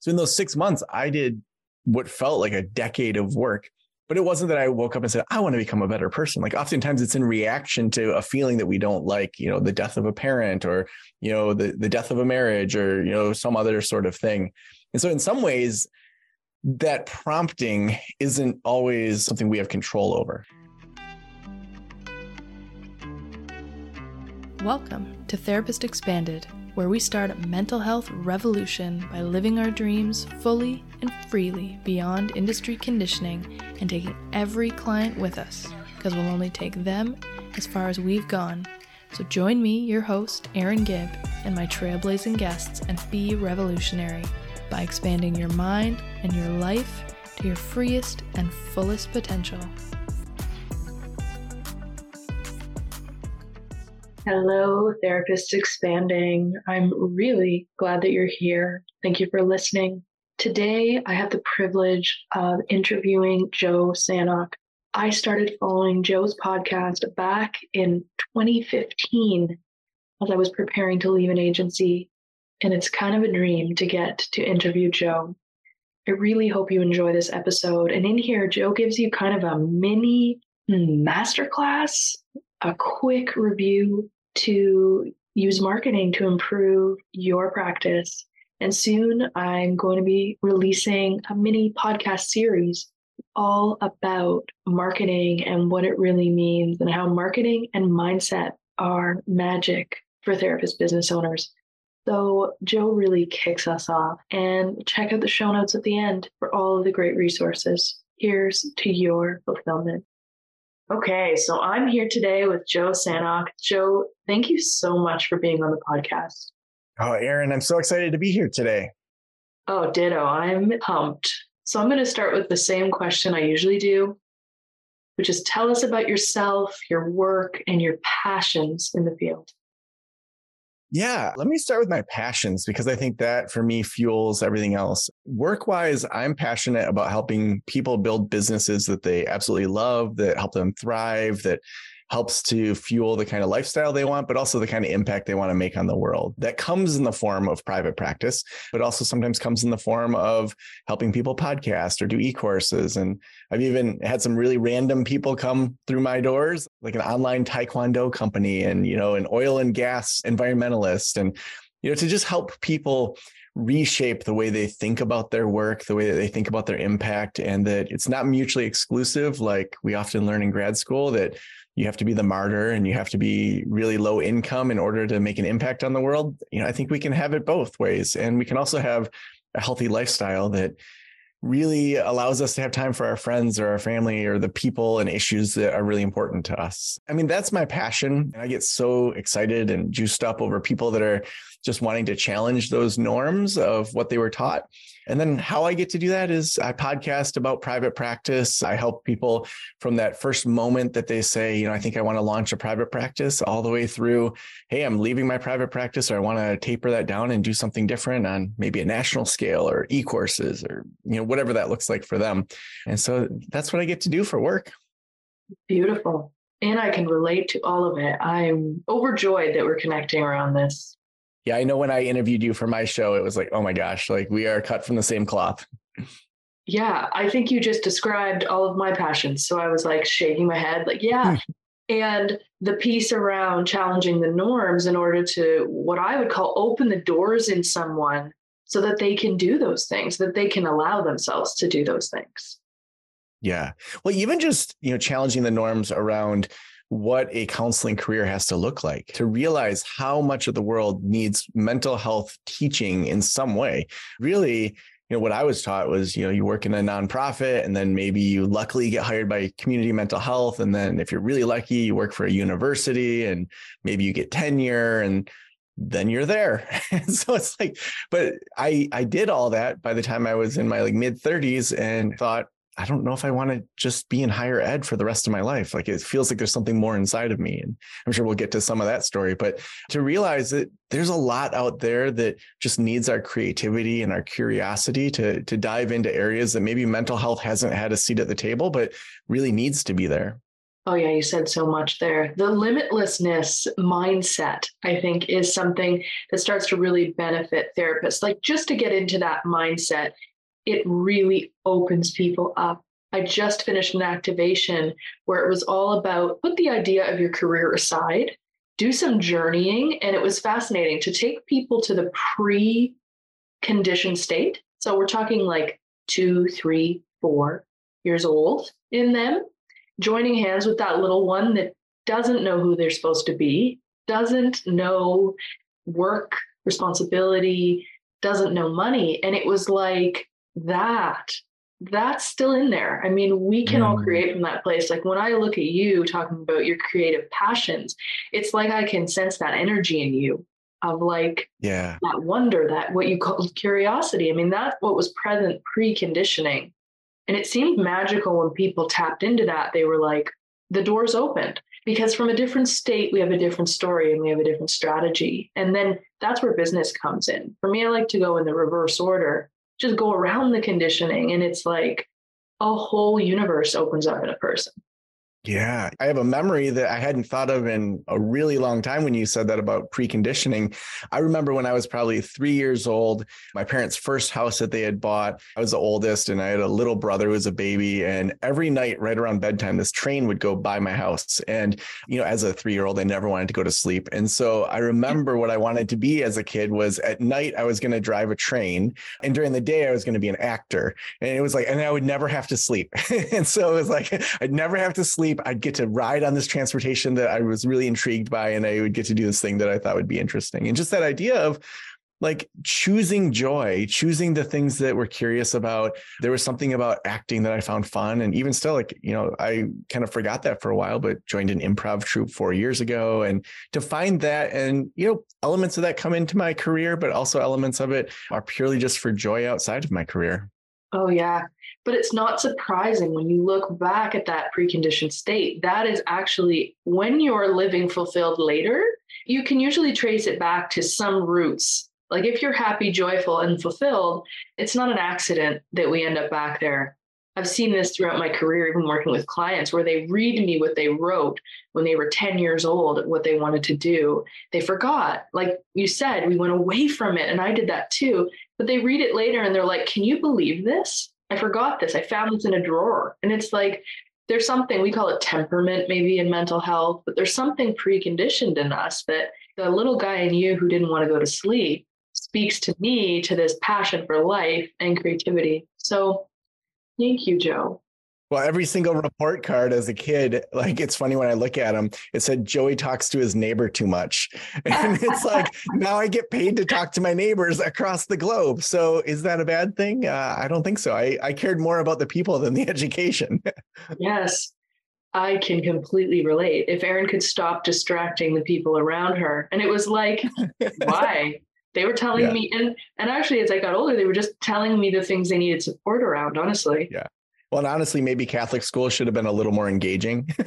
So in those six months, I did what felt like a decade of work. But it wasn't that I woke up and said, I want to become a better person. Like oftentimes it's in reaction to a feeling that we don't like, you know, the death of a parent or, you know, the, the death of a marriage or, you know, some other sort of thing. And so in some ways, that prompting isn't always something we have control over. Welcome to Therapist Expanded where we start a mental health revolution by living our dreams fully and freely beyond industry conditioning and taking every client with us, because we'll only take them as far as we've gone. So join me, your host, Erin Gibb, and my trailblazing guests and be revolutionary by expanding your mind and your life to your freest and fullest potential. Hello, Therapists Expanding. I'm really glad that you're here. Thank you for listening. Today, I have the privilege of interviewing Joe Sanok. I started following Joe's podcast back in 2015 as I was preparing to leave an agency, and it's kind of a dream to get to interview Joe. I really hope you enjoy this episode. And in here, Joe gives you kind of a mini masterclass, a quick review to use marketing to improve your practice. And soon I'm going to be releasing a mini podcast series all about marketing and what it really means and how marketing and mindset are magic for therapist business owners. So Joe really kicks us off and check out the show notes at the end for all of the great resources. Here's to your fulfillment. Okay, so I'm here today with Joe Sanok. Joe, thank you so much for being on the podcast. Oh, Erin, I'm so excited to be here today. Oh, ditto. I'm pumped. So I'm going to start with the same question I usually do, which is tell us about yourself, your work, and your passions in the field. Yeah, let me start with my passions because I think that for me fuels everything else. Work wise, I'm passionate about helping people build businesses that they absolutely love, that help them thrive, that helps to fuel the kind of lifestyle they want, but also the kind of impact they want to make on the world. That comes in the form of private practice, but also sometimes comes in the form of helping people podcast or do e courses. And I've even had some really random people come through my doors, like an online taekwondo company and, you know, an oil and gas environmentalist. And, you know, to just help people reshape the way they think about their work, the way that they think about their impact, and that it's not mutually exclusive, like we often learn in grad school, that you have to be the martyr and you have to be really low income in order to make an impact on the world. You know, I think we can have it both ways. And we can also have a healthy lifestyle that really allows us to have time for our friends or our family or the people and issues that are really important to us. I mean, that's my passion. And I get so excited and juiced up over people that are just wanting to challenge those norms of what they were taught. And then how I get to do that is I podcast about private practice. I help people from that first moment that they say, you know, I think I want to launch a private practice all the way through, hey, I'm leaving my private practice or I want to taper that down and do something different on maybe a national scale or e-courses or, you know, whatever that looks like for them. And so that's what I get to do for work. Beautiful. And I can relate to all of it. I'm overjoyed that we're connecting around this yeah, I know when I interviewed you for my show, it was like, oh my gosh, like we are cut from the same cloth. Yeah, I think you just described all of my passions. So I was like shaking my head, like, yeah. Hmm. and the piece around challenging the norms in order to what I would call open the doors in someone so that they can do those things, that they can allow themselves to do those things. Yeah. Well, even just, you know, challenging the norms around what a counseling career has to look like to realize how much of the world needs mental health teaching in some way. Really, you know, what I was taught was, you know, you work in a nonprofit and then maybe you luckily get hired by community mental health. And then if you're really lucky, you work for a university and maybe you get tenure and then you're there. so it's like, but I I did all that by the time I was in my like mid 30s and thought, I don't know if I want to just be in higher ed for the rest of my life. Like it feels like there's something more inside of me. And I'm sure we'll get to some of that story, but to realize that there's a lot out there that just needs our creativity and our curiosity to, to dive into areas that maybe mental health hasn't had a seat at the table, but really needs to be there. Oh, yeah, you said so much there. The limitlessness mindset, I think, is something that starts to really benefit therapists. Like, just to get into that mindset, it really opens people up. I just finished an activation where it was all about put the idea of your career aside, do some journeying. And it was fascinating to take people to the pre conditioned state. So we're talking like two, three, four years old in them joining hands with that little one that doesn't know who they're supposed to be, doesn't know work, responsibility, doesn't know money. And it was like that. That's still in there. I mean, we can mm. all create from that place. Like when I look at you talking about your creative passions, it's like I can sense that energy in you of like yeah that wonder that what you call curiosity i mean that's what was present pre-conditioning and it seemed magical when people tapped into that. They were like, the doors opened because from a different state, we have a different story and we have a different strategy. And then that's where business comes in. For me, I like to go in the reverse order, just go around the conditioning. And it's like a whole universe opens up in a person. Yeah, I have a memory that I hadn't thought of in a really long time when you said that about preconditioning. I remember when I was probably three years old, my parents' first house that they had bought. I was the oldest, and I had a little brother who was a baby. And every night, right around bedtime, this train would go by my house. And, you know, as a three year old, I never wanted to go to sleep. And so I remember what I wanted to be as a kid was at night, I was going to drive a train. And during the day, I was going to be an actor. And it was like, and I would never have to sleep. and so it was like, I'd never have to sleep sleep. I'd get to ride on this transportation that I was really intrigued by, and I would get to do this thing that I thought would be interesting. And just that idea of like choosing joy, choosing the things that we're curious about. There was something about acting that I found fun. And even still, like, you know, I kind of forgot that for a while, but joined an improv troupe four years ago. And to find that and, you know, elements of that come into my career, but also elements of it are purely just for joy outside of my career. Oh, yeah. But it's not surprising when you look back at that preconditioned state. That is actually when you're living fulfilled later, you can usually trace it back to some roots. Like if you're happy, joyful, and fulfilled, it's not an accident that we end up back there. I've seen this throughout my career, even working with clients, where they read me what they wrote when they were 10 years old, what they wanted to do. They forgot. Like you said, we went away from it. And I did that too. But they read it later and they're like, can you believe this? I forgot this. I found this in a drawer. And it's like, there's something we call it temperament, maybe in mental health, but there's something preconditioned in us that the little guy in you who didn't want to go to sleep speaks to me to this passion for life and creativity. So thank you, Joe. Well, every single report card as a kid, like it's funny when I look at them, it said Joey talks to his neighbor too much. And it's like now I get paid to talk to my neighbors across the globe. So is that a bad thing? Uh, I don't think so. I, I cared more about the people than the education. yes, I can completely relate. If Erin could stop distracting the people around her, and it was like, why? They were telling yeah. me, and and actually, as I got older, they were just telling me the things they needed support around. Honestly, yeah. Well, and honestly, maybe Catholic school should have been a little more engaging.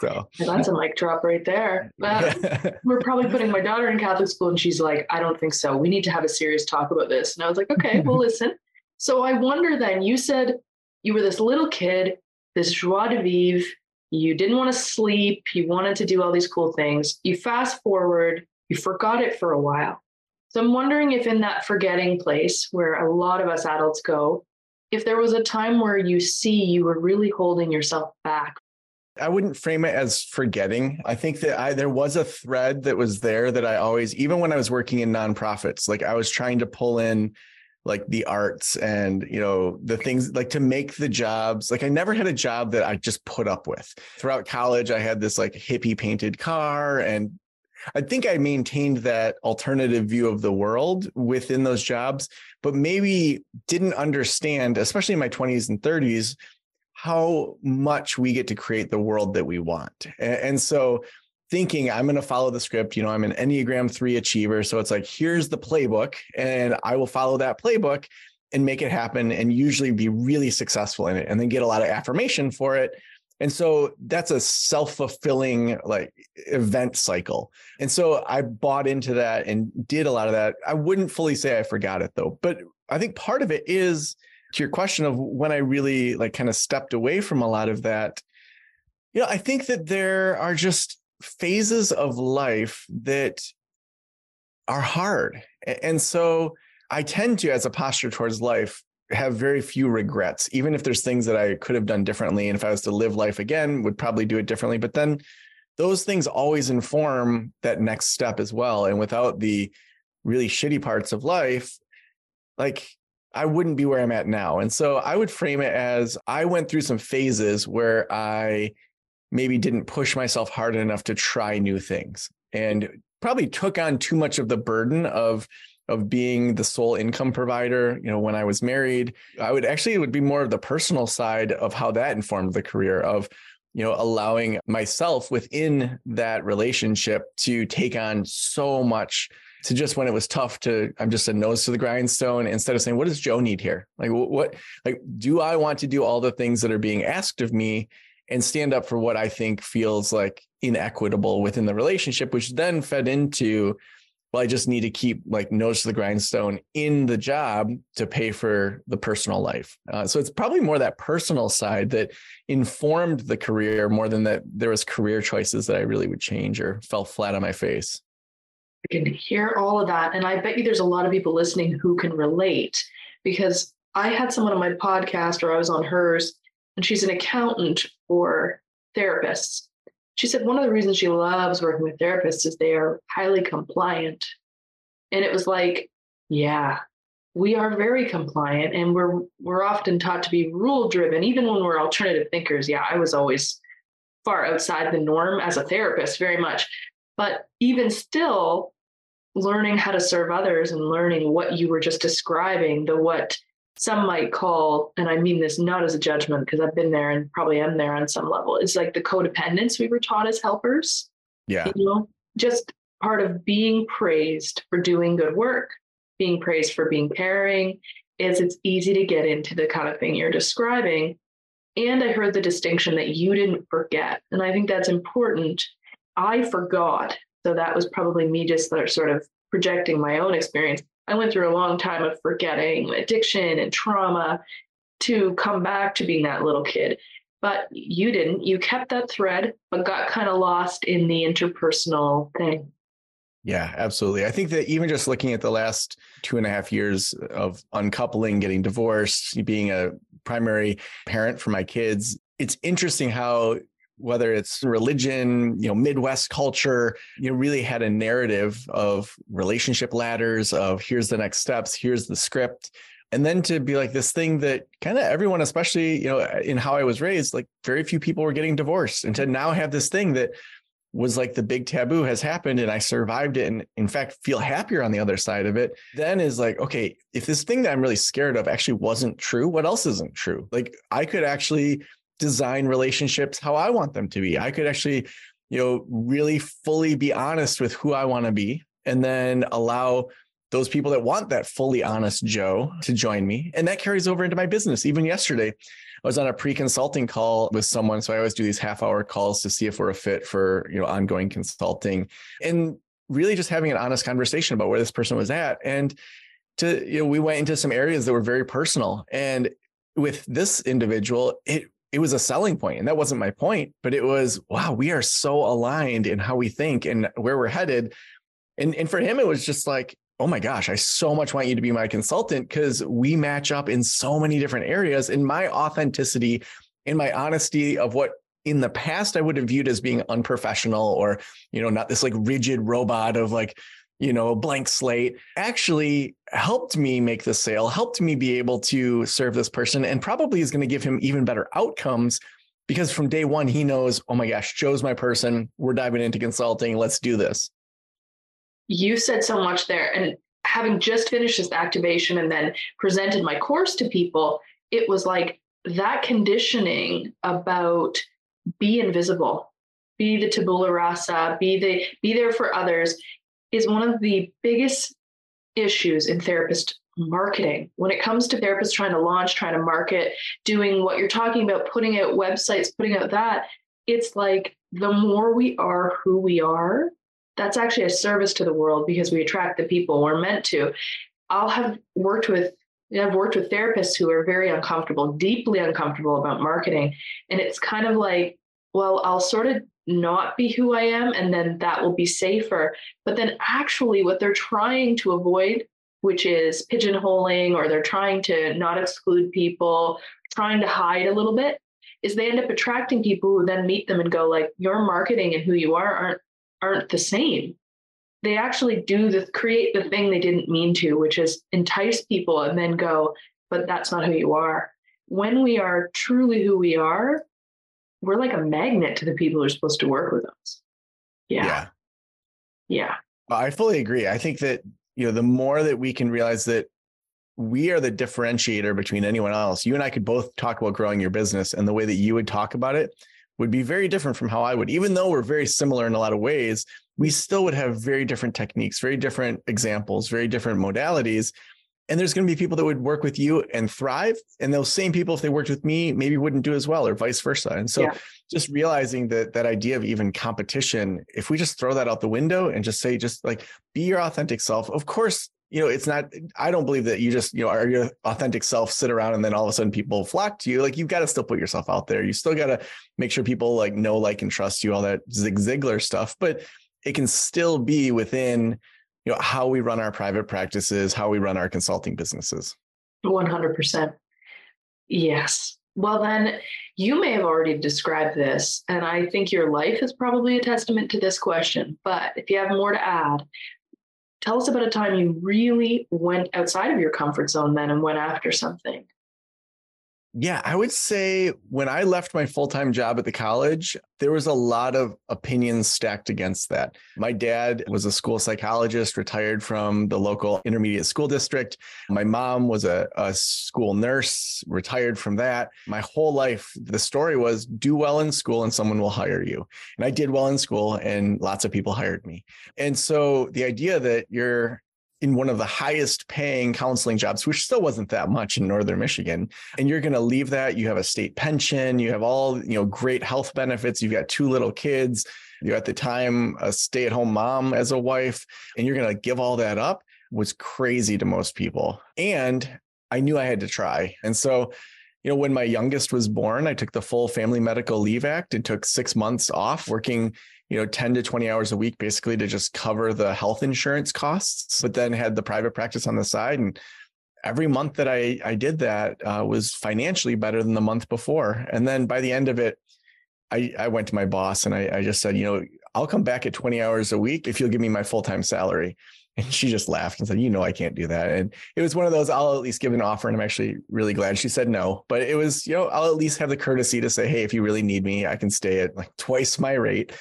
so that's a mic drop right there. we're probably putting my daughter in Catholic school, and she's like, I don't think so. We need to have a serious talk about this. And I was like, okay, we'll listen. So I wonder then, you said you were this little kid, this joie de vivre. You didn't want to sleep. You wanted to do all these cool things. You fast forward, you forgot it for a while. So I'm wondering if in that forgetting place where a lot of us adults go, if there was a time where you see you were really holding yourself back I wouldn't frame it as forgetting. I think that I there was a thread that was there that I always even when I was working in nonprofits, like I was trying to pull in like the arts and you know the things like to make the jobs like i never had a job that i just put up with throughout college i had this like hippie painted car and I think I maintained that alternative view of the world within those jobs, but maybe didn't understand, especially in my 20s and 30s, how much we get to create the world that we want. And, so thinking I'm going to follow the script, you know, I'm an Enneagram 3 achiever, so it's like here's the playbook and I will follow that playbook and make it happen and usually be really successful in it and then get a lot of affirmation for it and so that's a self-fulfilling like event cycle. And so I bought into that and did a lot of that. I wouldn't fully say I forgot it though, but I think part of it is to your question of when I really like kind of stepped away from a lot of that You know, I think that there are just phases of life that are hard. And so I tend to, as a posture towards life, have very few regrets, even if there's things that I could have done differently. And if I was to live life again, would probably do it differently. But then those things always inform that next step as well. And without the really shitty parts of life, like I wouldn't be where I'm at now. And so I would frame it as I went through some phases where I maybe didn't push myself hard enough to try new things and probably took on too much of the burden of of being the sole income provider you know when i was married i would actually it would be more of the personal side of how that informed the career of you know allowing myself within that relationship to take on so much to just when it was tough to i'm just a nose to the grindstone instead of saying what does joe need here? Like what like do i want to do all the things that are being asked of me and stand up for what I think feels like inequitable within the relationship, which then fed into, well, I just need to keep like nose to the grindstone in the job to pay for the personal life. Uh, so it's probably more that personal side that informed the career more than that there was career choices that I really would change or fell flat on my face. I can hear all of that. And I bet you there's a lot of people listening who can relate because I had someone on my podcast or I was on hers and she's an accountant for therapists. She said one of the reasons she loves working with therapists is they are highly compliant. And it was like, yeah, we are very compliant and we're we're often taught to be rule driven even when we're alternative thinkers. Yeah, I was always far outside the norm as a therapist very much. But even still learning how to serve others and learning what you were just describing, the what some might call, and I mean this not as a judgment because I've been there and probably am there on some level, it's like the codependence we were taught as helpers. Yeah. You know, just part of being praised for doing good work, being praised for being caring, is it's easy to get into the kind of thing you're describing. And I heard the distinction that you didn't forget. And I think that's important. I forgot. So that was probably me just sort of projecting my own experience. I went through a long time of forgetting addiction and trauma to come back to being that little kid. But you didn't. You kept that thread, but got kind of lost in the interpersonal thing. Yeah, absolutely. I think that even just looking at the last two and a half years of uncoupling, getting divorced, being a primary parent for my kids, it's interesting how whether it's religion, you know, Midwest culture, you know, really had a narrative of relationship ladders of here's the next steps, here's the script. And then to be like this thing that kind of everyone, especially, you know, in how I was raised, like very few people were getting divorced. And to mm-hmm. now have this thing that was like the big taboo has happened and I survived it and in fact feel happier on the other side of it, then is like, okay, if this thing that I'm really scared of actually wasn't true, what else isn't true? Like I could actually design relationships how I want them to be. I could actually, you know, really fully be honest with who I want to be and then allow those people that want that fully honest Joe to join me. And that carries over into my business. Even yesterday, I was on a pre-consulting call with someone. So I always do these half hour calls to see if we're a fit for, you know, ongoing consulting and really just having an honest conversation about where this person was at. And to, you know, we went into some areas that were very personal. And with this individual, it it was a selling point and that wasn't my point but it was wow we are so aligned in how we think and where we're headed. And and for him it was just like oh my gosh i so much want you to be my consultant because we match up in so many different areas. In my authenticity in my honesty of what in the past i would have viewed as being unprofessional or you know not this like rigid robot of like you know, a blank slate actually helped me make the sale, helped me be able to serve this person, and probably is going to give him even better outcomes because from day one, he knows, oh my gosh, Joe's my person. We're diving into consulting. Let's do this. You said so much there. And having just finished this activation and then presented my course to people, it was like that conditioning about be invisible, be the tabula rasa, be the be there for others is one of the biggest issues in therapist marketing. When it comes to therapists trying to launch, trying to market, doing what you're talking about, putting out websites, putting out that, it's like the more we are who we are, that's actually a service to the world because we attract the people we're meant to. I'll have worked with I've worked with therapists who are very uncomfortable, deeply uncomfortable about marketing. And it's kind of like, well, I'll sort of not be who I am and then that will be safer. But then actually, what they're trying to avoid, which is pigeonholing, or they're trying to not exclude people, trying to hide a little bit, is they end up attracting people who then meet them and go like, your marketing and who you are aren't aren't the same. They actually do the create the thing they didn't mean to, which is entice people and then go, but that's not who you are. When we are truly who we are, we're like a magnet to the people who are supposed to work with us. Yeah. Yeah. yeah. I fully agree. I think that, you know, the more that we can realize that we are the differentiator between anyone else. You and I could both talk about growing your business, and the way that you would talk about it would be very different from how I would. Even though we're very similar in a lot of ways, we still would have very different techniques, very different examples, very different modalities and there's going to be people that would work with you and thrive and those same people if they worked with me maybe wouldn't do as well or vice versa. And so yeah. just realizing that that idea of even competition if we just throw that out the window and just say just like be your authentic self. Of course you know it's not i don't believe that you just you know are your authentic self sit around and then all of a sudden people flock to you. Like you've got to still put yourself out there. You still got to make sure people like know like and trust you all that Zig Ziglar stuff. But it can still be within you know how we run our private practices how we run our consulting businesses. 100% yes. Well then you may have already described this and i think your life is probably a testament to this question but if you have more to add tell us about a time you really went outside of your comfort zone then and went after something yeah, I would say when I left my full time job at the college, there was a lot of opinions stacked against that. My dad was a school psychologist, retired from the local intermediate school district. My mom was a, a school nurse, retired from that. My whole life, the story was do well in school and someone will hire you. And I did well in school and lots of people hired me. And so the idea that you're in one of the highest paying counseling jobs, which still wasn't that much in northern Michigan. And you're going to leave that. You have a state pension, you have all, you know, great health benefits, you've got two little kids, you're at the time a stay-at-home mom as a wife, and you're going to give all that up was crazy to most people. And I knew I had to try. And so you know, when my youngest was born, I took the full Family Medical Leave Act and took six months off working you know 10 to 20 hours a week basically to just cover the health insurance costs but then had the private practice on the side and every month that i i did that uh, was financially better than the month before and then by the end of it i i went to my boss and I, I just said you know i'll come back at 20 hours a week if you'll give me my full-time salary and she just laughed and said, You know, I can't do that. And it was one of those, I'll at least give an offer. And I'm actually really glad she said no. But it was, you know, I'll at least have the courtesy to say, Hey, if you really need me, I can stay at like twice my rate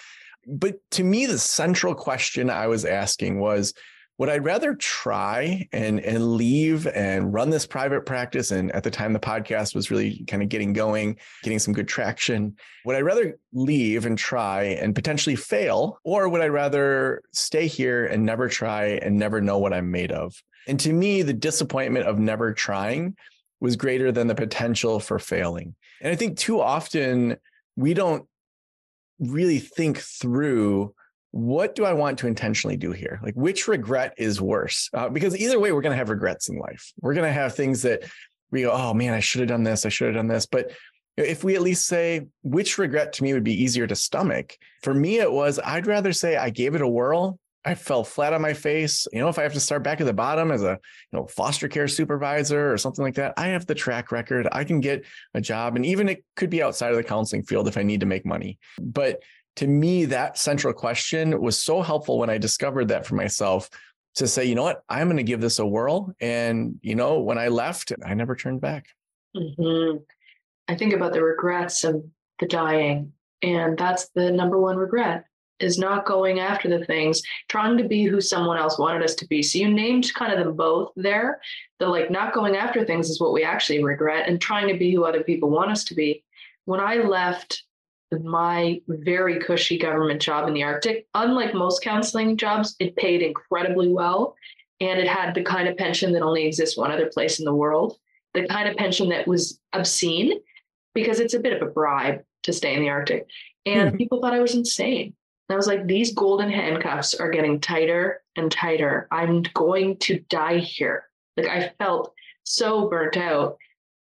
but to me, the central question I was asking was, would I rather try and and leave and run this private practice? And at the time, the podcast was really kind of getting going, getting some good traction. Would I rather leave and try and potentially fail, or would I rather stay here and never try and never know what I'm made of? And to me, the disappointment of never trying was greater than the potential for failing. And I think too often we don't really think through what do I want to intentionally do here? Like, which regret is worse? Uh, because either way, we're going to have regrets in life. We're going to have things that we go, oh man, I should have done this. I should have done this. But if we at least say which regret to me would be easier to stomach, for me, it was I'd rather say I gave it a whirl I fell flat on my face. You know, if I have to start back at the bottom as a you know foster care supervisor or something like that, I have the track record. I can get a job, and even it could be outside of the counseling field if I need to make money. But to me, that central question was so helpful when I discovered that for myself to say, you know what, I'm going to give this a whirl. And you know, when I left, I never turned back. Mm-hmm. I think about the regrets of the dying, and that's the number one regret is not going after the things, trying to be who someone else wanted us to be. So you named kind of them both there. The like not going after things is what we actually regret, and trying to be who other people want us to be. When I left my very cushy government job in the Arctic, unlike most counseling jobs, it paid incredibly well. And it had the kind of pension that only exists one other place in the world, the kind of pension that was obscene because it's a bit of a bribe to stay in the Arctic. And mm-hmm. people thought I was insane. I was like, these golden handcuffs are getting tighter and tighter. I'm going to die here. Like I felt so burnt out,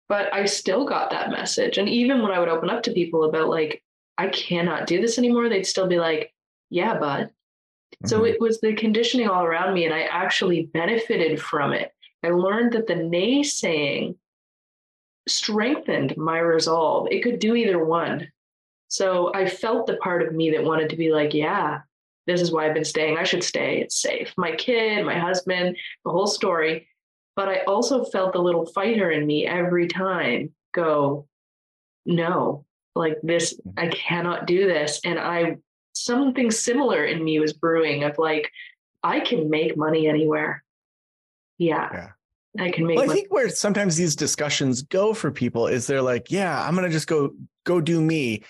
but I still got that message. And even when I would open up to people about like I cannot do this anymore, they'd still be like, yeah, bud. Mm-hmm. So it was the conditioning all around me, and I actually benefited from it. I learned that the naysaying strengthened my resolve. It could do either one. So I felt the part of me that wanted to be like, yeah, this is why I've been staying. I should stay. It's safe. My kid, my husband, the whole story. But I also felt the little fighter in me every time go, no, like this, I mm-hmm. cannot do this. And I, something similar in me was brewing of like, I can make money anywhere. Yeah. yeah. I can make. Well, I think where sometimes these discussions go for people is they're like, yeah, I'm going to just go, go do me.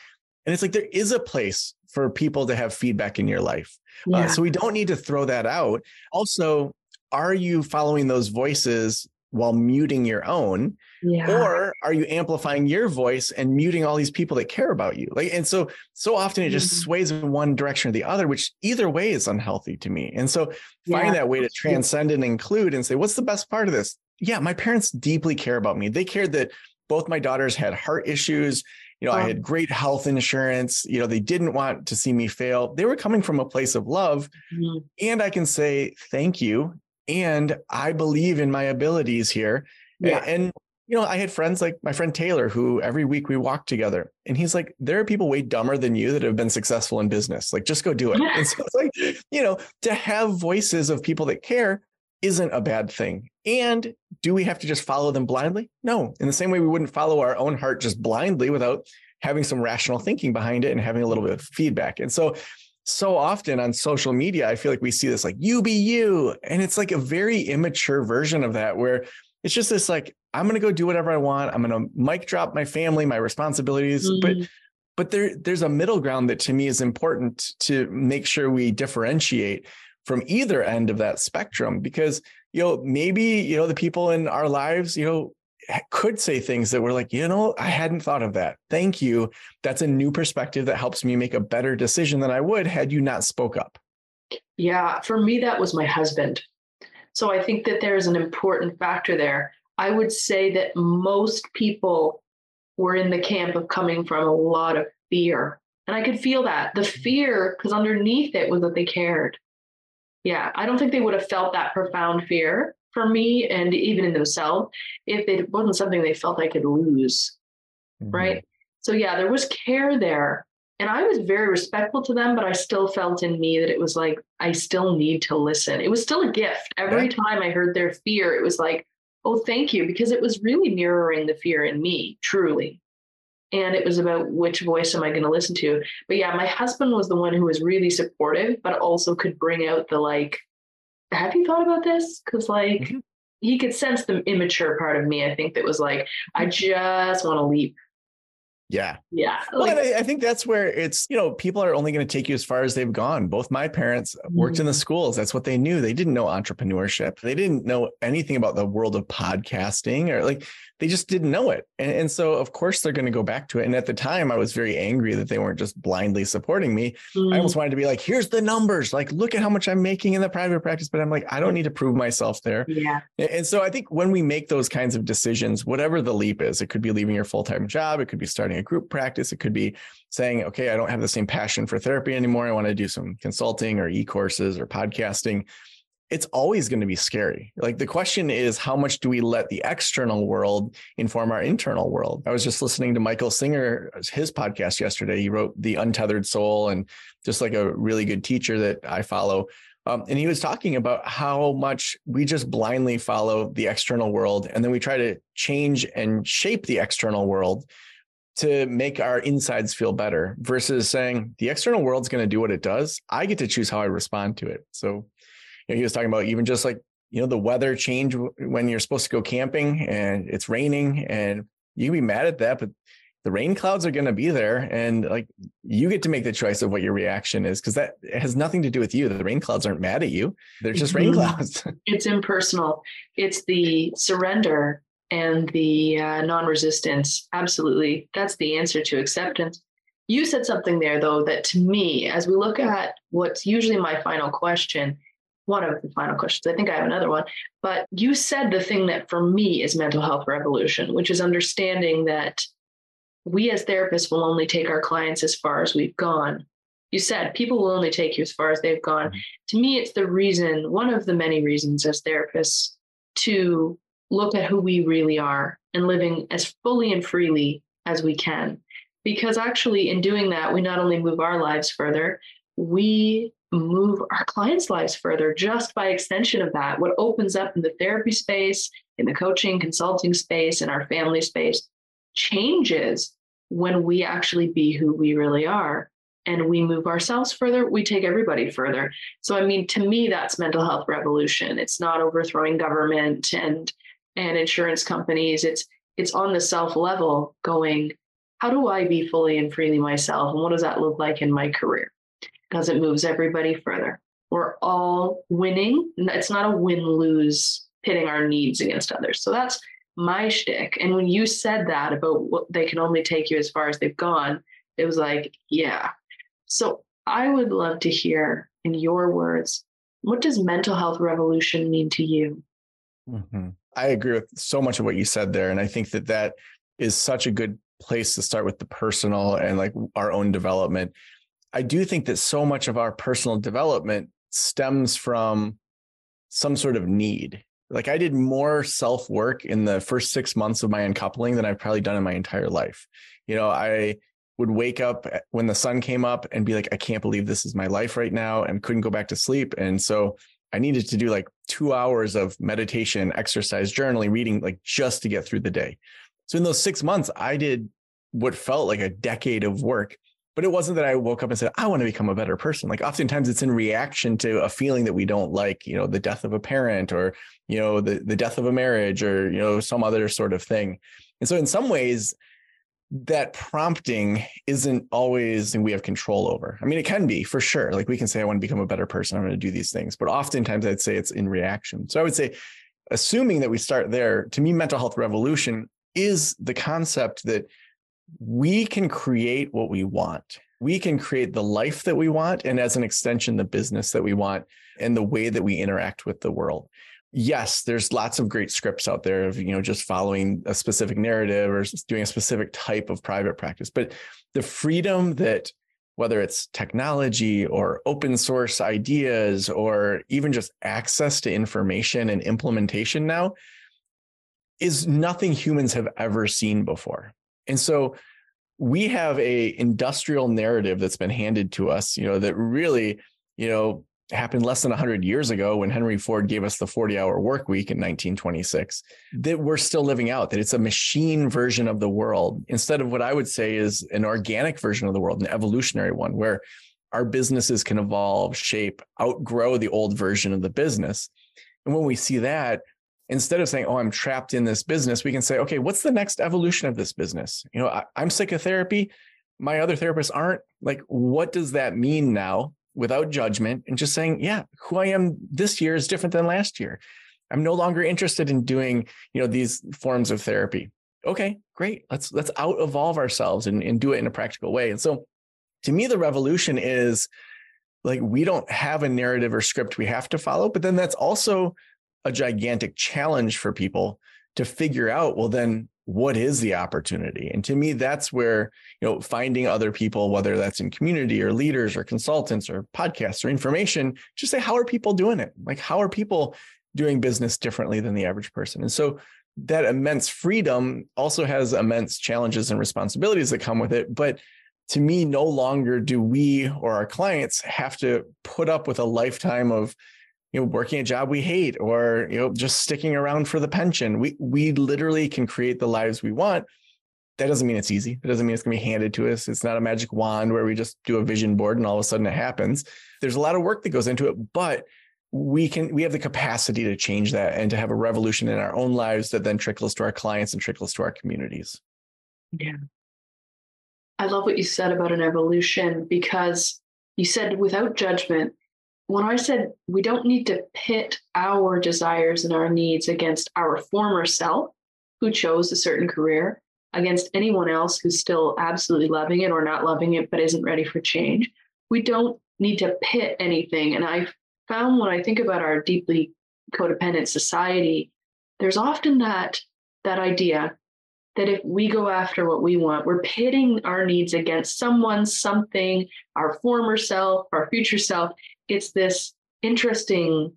And it's like, there is a place for people to have feedback in your life. Uh, yeah. Uh, so we don't need to throw that out. Also, are you following those voices while muting your own? Yeah. Or are you amplifying your voice and muting all these people that care about you? Like, and so, so often it just mm-hmm. sways in one direction or the other, which either way is unhealthy to me. And so find that way to transcend and include and say, what's the best part of this? Yeah, my parents deeply care about me. They cared that both my daughters had heart issues you know, I had great health insurance. You know, they didn't want to see me fail. They were coming from a place of love. Mm-hmm. And I can say thank you. And I believe in my abilities here. Yeah. And, you know, I had friends like my friend Taylor, who every week we walk together. And he's like, there are people way dumber than you that have been successful in business. Like, just go do it. and so it's like, you know, to have voices of people that care isn't a bad thing. And do we have to just follow them blindly? No. In the same way, we wouldn't follow our own heart just blindly without having some rational thinking behind it and having a little bit of feedback. And so, so often on social media, I feel like we see this like you be you. And it's like a very immature version of that where it's just this like, I'm going to go do whatever I want. I'm going to mic drop my family, my responsibilities. Mm. But but there there's a middle ground that to me is important to make sure we differentiate from either end of that spectrum because you know maybe you know the people in our lives you know could say things that were like you know i hadn't thought of that. Thank you. That's a new perspective that helps me make a better decision than i would had you not spoke up. Yeah for me that was my husband. So i think that there's an important factor there. I would say that most people were in the camp of coming from a lot of fear and i could feel that. The mm-hmm. fear because underneath it was that they cared yeah, I don't think they would have felt that profound fear for me and even in themselves if it wasn't something they felt I could lose. Mm-hmm. Right. So, yeah, there was care there. And I was very respectful to them, but I still felt in me that it was like, I still need to listen. It was still a gift. Every yeah. time I heard their fear, it was like, oh, thank you, because it was really mirroring the fear in me, truly and it was about which voice am I going to listen to. But yeah, my husband was the one who was really supportive, but also could bring out the like, have you thought about this? Because like mm-hmm. he could sense the immature part of me. I think that was like, I just want to leap. Yeah. Yeah. Well, like, I, I, think that's where it's, you know, people are only going to take you as far as they've gone. Both my parents worked mm-hmm. in the mm-hmm. schools. That's what they knew. They didn't know entrepreneurship. They didn't know anything about the world of podcasting or like they just didn't know it. And, and so, of course, they're going to go back to it. And at the time, I was very angry that they weren't just blindly supporting me. Mm. I almost wanted to be like, here's the numbers. Like, look at how much I'm making in the private practice. But I'm like, I don't need to prove myself there. Yeah. And so I think when we make those kinds of decisions, whatever the leap is, it could be leaving your full time job, it could be starting a group practice, it could be saying, okay, I don't have the same passion for therapy anymore. I want to do some consulting or e courses or podcasting it's always going to be scary. Like the question is, how much do we let the external world inform our internal world? I was just listening to Michael Singer, his podcast yesterday. He wrote The Untethered Soul and just like a really good teacher that I follow. Um, and he was talking about how much we just blindly follow the external world and then we try to change and shape the external world to make our insides feel better versus saying the external world's going to do what it does. I get to choose how I respond to it. So know, he was talking about even just like you know the weather change when you're supposed to go camping and it's raining and you can be mad at that but the rain clouds are going to be there and like you get to make the choice of what your reaction is because that has nothing to do with you. The rain clouds aren't mad at you. They're just rain mm-hmm. clouds. It's impersonal. It's the surrender and the uh, non-resistance. Absolutely. That's the answer to acceptance. You said something there though that to me as we look at what's usually my final question one of the final questions. I think I have another one. But you said the thing that for me is mental health revolution, which is understanding that we as therapists will only take our clients as far as we've gone. You said people will only take you as far as they've gone. Mm-hmm. To me, it's the reason, one of the many reasons as therapists to look at who we really are and living as fully and freely as we can. Because actually, in doing that, we not only move our lives further, we move our clients' lives further just by extension of that. What opens up in the therapy space, in the coaching, consulting space, in our family space changes when we actually be who we really are and we move ourselves further, we take everybody further. So I mean to me that's mental health revolution. It's not overthrowing government and and insurance companies. It's it's on the self level going how do I be fully and freely myself and what does that look like in my career? Because it moves everybody further. We're all winning. It's not a win lose pitting our needs against others. So that's my shtick. And when you said that about what they can only take you as far as they've gone, it was like, yeah. So I would love to hear in your words, what does mental health revolution mean to you? Mm-hmm. I agree with so much of what you said there. And I think that that is such a good place to start with the personal and like our own development. I do think that so much of our personal development stems from some sort of need like I did more self work in the first six months of my uncoupling than I've probably done in my entire life. You know, I would wake up eh, when the sun came up and be like, I can't believe this is my life right now, and couldn't go back to sleep. And so I needed to do like two hours of meditation, exercise, journaling, reading, like just to get through the day. So in those six months, I did what felt like a decade of work but it wasn't that I woke up and said, I want to become a better person. Like oftentimes it's in reaction to a feeling that we don't like, you know, the death of a parent or, you know, the, the death of a marriage or, you know, some other sort of thing. And so in some ways, that prompting isn't always thing we have control over. I mean, it can be for sure. Like we can say, I want to become a better person. I'm going to do these things. But oftentimes I'd say it's in reaction. So I would say, assuming that we start there, to me, mental health revolution is the concept that we can create what we want. We can create the life that we want, and as an extension, the business that we want, and the way that we interact with the world. Yes, there's lots of great scripts out there of you know just following a specific narrative or doing a specific type of private practice, but the freedom that whether it's technology or open source ideas or even just access to information and implementation now is nothing humans have ever seen before. And so we have a industrial narrative that's been handed to us, you know, that really, you know, happened less than 100 years ago when Henry Ford gave us the 40 hour work week in 1926 that we're still living out that it's a machine version of the world instead of what I would say is an organic version of the world an evolutionary one where our businesses can evolve shape outgrow the old version of the business. And when we see that instead of saying, oh, I'm trapped in this business, we can say, okay, what's the next evolution of this business? You know, I, I'm psychotherapy. My other therapists aren't. Like, what does that mean now without judgment and just saying, yeah, who I am this year is different than last year. I'm no longer interested in doing, you know, these forms of therapy. Okay, great. Let's let's out evolve ourselves and, and do it in a practical way. And so to me, the revolution is like we don't have a narrative or script we have to follow, but then that's also a gigantic challenge for people to figure out well then what is the opportunity? And to me that's where you know finding other people whether that's in community or leaders or consultants or podcasts or information just say how are people doing it? Like how are people doing business differently than the average person? And so that immense freedom also has immense challenges and responsibilities that come with it. But to me no longer do we or our clients have to put up with a lifetime of you know working a job we hate or you know just sticking around for the pension. We we literally can create the lives we want. That doesn't mean it's easy. It doesn't mean it's going to be handed to us. It's not a magic wand where we just do a vision board and all of a sudden it happens. There's a lot of work that goes into it but we can we have the capacity to change that and to have a revolution in our own lives that then trickles to our clients and trickles to our communities. Yeah. I love what you said about an evolution because you said without judgment when I said we don't need to pit our desires and our needs against our former self who chose a certain career against anyone else who's still absolutely loving it or not loving it but isn't ready for change, we don't need to pit anything. And I found when I think about our deeply codependent society, there's often that that idea that if we go after what we want, we're pitting our needs against someone, something, our former self, our future self. It's this interesting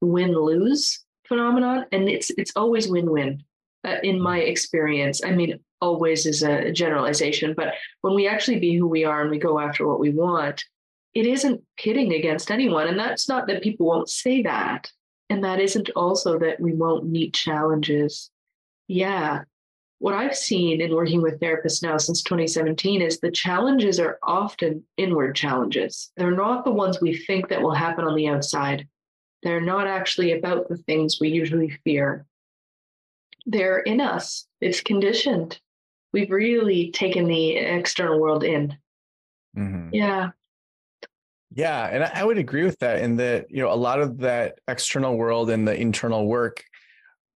win-lose phenomenon, and it's it's always win-win uh, in my experience. I mean, always is a generalization, but when we actually be who we are and we go after what we want, it isn't pitting against anyone. And that's not that people won't say that. And that isn't also that we won't meet challenges. Yeah. What I've seen in working with therapists now since 2017 is the challenges are often inward challenges. They're not the ones we think that will happen on the outside. They're not actually about the things we usually fear. They're in us. It's conditioned. We've really taken the external world in. Mm-hmm. Yeah. Yeah, and I would agree with that in that, you know, a lot of that external world and the internal work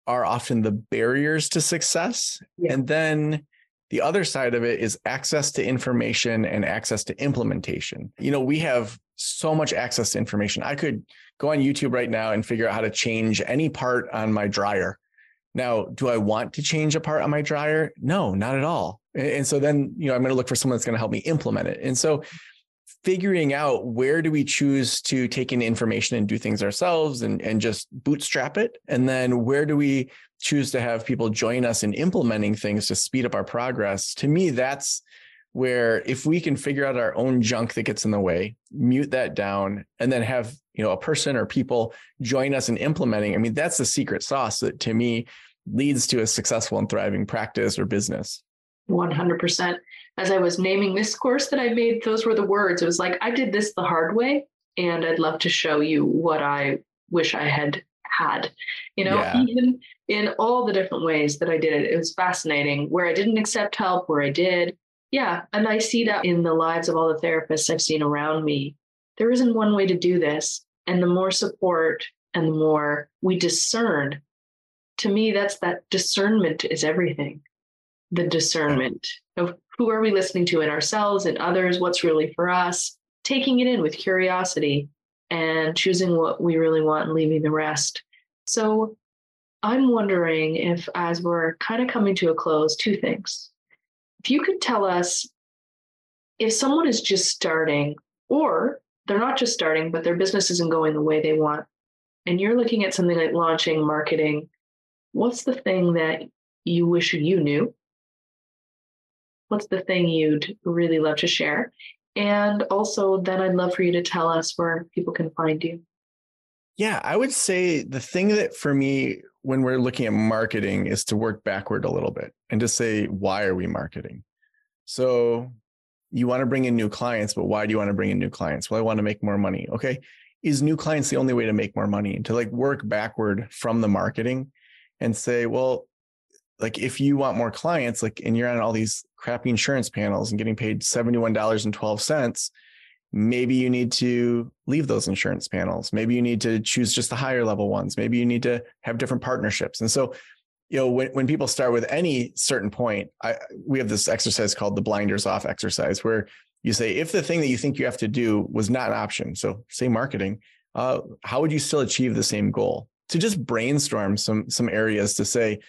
are often the barriers to success. Yeah. And then the other side of it is access to information and access to implementation. You know, we have so much access to information. I could go on YouTube right now and figure out how to change any part on my dryer. Now, do I want to change a part on my dryer? No, not at all. And so then, you know, I'm going to look for someone that's going to help me implement it. And so figuring out where do we choose to take in information and do things ourselves and, and just bootstrap it? And then where do we choose to have people join us in implementing things to speed up our progress? To me that's where if we can figure out our own junk that gets in the way mute that down and then have you know a person or people join us in implementing i mean that's the secret sauce that to me leads to a successful and thriving practice or business 100% as I was naming this course that I made, those were the words. It was like, I did this the hard way, and I'd love to show you what I wish I had had. You know, yeah. even in all the different ways that I did it, it was fascinating where I didn't accept help, where I did. Yeah. And I see that in the lives of all the therapists I've seen around me. There isn't one way to do this. And the more support and the more we discern, to me, that's that discernment is everything. The discernment of who are we listening to in ourselves and others? What's really for us? Taking it in with curiosity and choosing what we really want and leaving the rest. So I'm wondering if, as we're kind of coming to a close, two things. If you could tell us if someone is just starting, or they're not just starting, but their business isn't going the way they want, and you're looking at something like launching, marketing, what's the thing that you wish you knew what's the thing you'd really love to share? And also, then I'd love for you to tell us where people can find you. Yeah, I would say the thing that for me, when we're looking at marketing, is to work backward a little bit and to say, why are we marketing? So you want to bring in new clients, but why do you want to bring in new clients? Well, I want to make more money. Okay. Is new clients the only way to make more money? And to like work backward from the marketing and say, well, like if you want more clients, like and you're on all these crappy insurance panels and getting paid $71.12, maybe you need to leave those insurance panels. Maybe you need to choose just the higher level ones. Maybe you need to have different partnerships. And so, you know, when, when people start with any certain point, I, we have this exercise called the blinders off exercise, where you say, if the thing that you think you have to do was not an option, so say marketing, uh, how would you still achieve the same goal? To just brainstorm some some areas to say,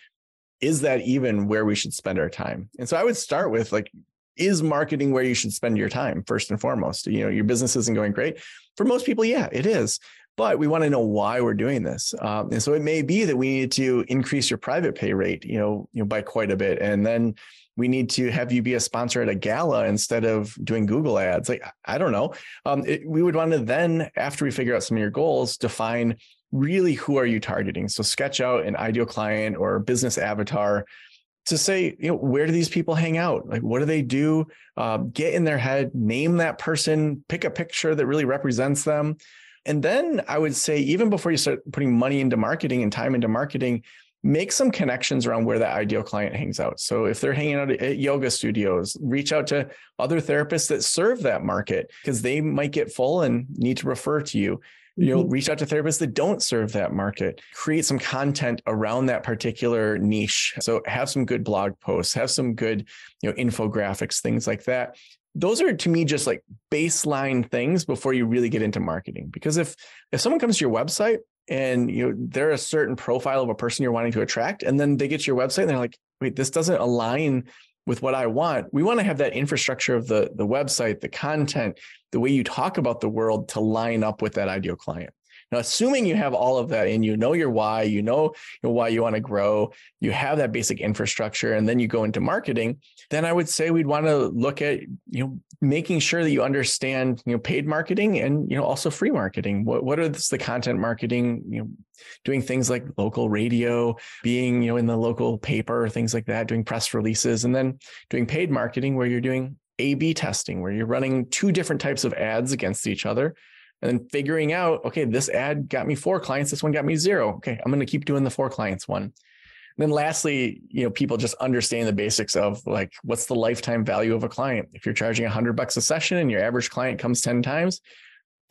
is that even where we should spend our time? And so I would start with like, is marketing where you should spend your time first and foremost? You know, your business isn't going great. For most people, yeah, it is. But we want to know why we're doing this, um, and so it may be that we need to increase your private pay rate, you know, you know, by quite a bit, and then we need to have you be a sponsor at a gala instead of doing Google ads. Like I don't know, um, it, we would want to then, after we figure out some of your goals, define really who are you targeting? So sketch out an ideal client or business avatar to say, you know, where do these people hang out? Like, what do they do? Uh, get in their head, name that person, pick a picture that really represents them. And then I would say, even before you start putting money into marketing and time into marketing, make some connections around where that ideal client hangs out. So if they're hanging out at yoga studios, reach out to other therapists that serve that market because they might get full and need to refer to you you know mm-hmm. reach out to therapists that don't serve that market. Create some content around that particular niche. So have some good blog posts have some good you know infographics things like that. Those are to me just like baseline things before you really get into marketing. Because if if someone comes to your website and you know they're a certain profile of a person you're wanting to attract and then they get to your website and they're like wait this doesn't align with what i want we want to have that infrastructure of the the website the content the way you talk about the world to line up with that ideal client now, assuming you have all of that and you know your why, you know, why you want to grow, you have that basic infrastructure, and then you go into marketing, then I would say we'd want to look at, you know, making sure that you understand, you know, paid marketing and, you know, also free marketing. What, what are the content marketing, you know, doing things like local radio, being, you know, in the local paper, things like that, doing press releases, and then doing paid marketing where you're doing a B testing, where you're running two different types of ads against each other and then figuring out, okay, this ad got me four clients, this one got me zero. Okay, I'm going to keep doing the four clients one. And then lastly, you know, people just understand the basics of like what's the lifetime value of a client. If you're charging a hundred bucks a session and your average client comes 10 times,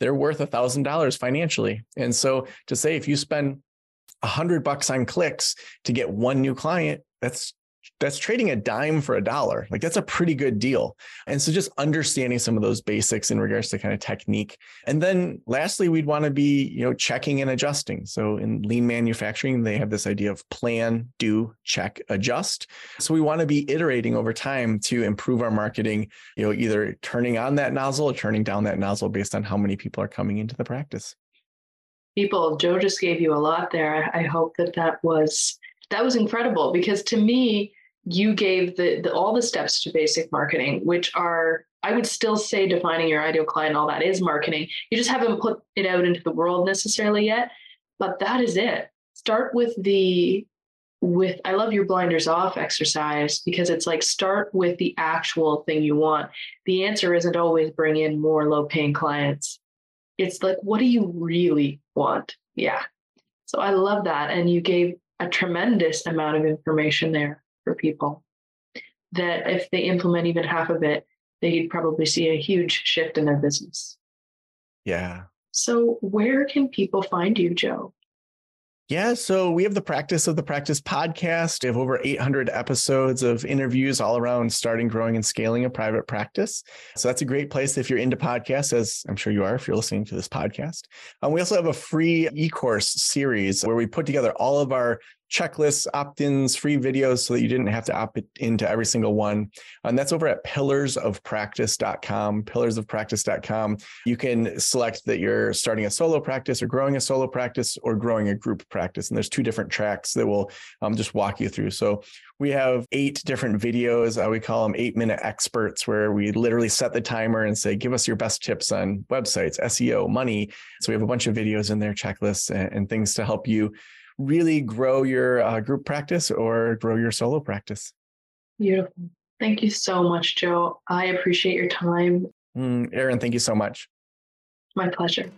they're worth a thousand dollars financially. And so to say if you spend a hundred bucks on clicks to get one new client, that's that's trading a dime for a dollar. Like that's a pretty good deal. And so just understanding some of those basics in regards to kind of technique. And then lastly, we'd want to be, you know, checking and adjusting. So in lean manufacturing, they have this idea of plan, do, check, adjust. So we want to be iterating over time to improve our marketing, you know, either turning on that nozzle or turning down that nozzle based on how many people are coming into the practice. People, Joe just gave you a lot there. I hope that that was that was incredible because to me, you gave the, the, all the steps to basic marketing, which are I would still say defining your ideal client, all that is marketing. You just haven't put it out into the world necessarily yet, but that is it. Start with the with I love your blinders off exercise because it's like start with the actual thing you want. The answer isn't always bring in more low paying clients. It's like what do you really want? Yeah. So I love that and you gave a tremendous amount of information there for people that if they implement even half of it, they'd probably see a huge shift in their business. Yeah. So, where can people find you, Joe? Yeah, so we have the Practice of the Practice podcast. We have over 800 episodes of interviews all around starting, growing, and scaling a private practice. So that's a great place if you're into podcasts, as I'm sure you are if you're listening to this podcast. Um, we also have a free e course series where we put together all of our checklists, opt-ins, free videos so that you didn't have to opt into every single one. And that's over at pillarsofpractice.com, pillarsofpractice.com. You can select that you're starting a solo practice or growing a solo practice or growing a group practice. And there's two different tracks that will um, just walk you through. So we have eight different videos. Uh, we call them eight minute experts, where we literally set the timer and say, give us your best tips on websites, SEO, money. So we have a bunch of videos in there, checklists, and, and things to help you really grow your uh, group practice or grow your solo practice. Beautiful. Thank you so much, Joe. I appreciate your time. Mm, Erin, thank you so much. My pleasure.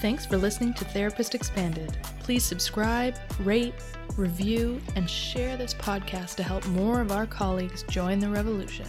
Thanks for listening to Therapist Expanded. Please subscribe, rate, review, and share this podcast to help more of our colleagues join the revolution.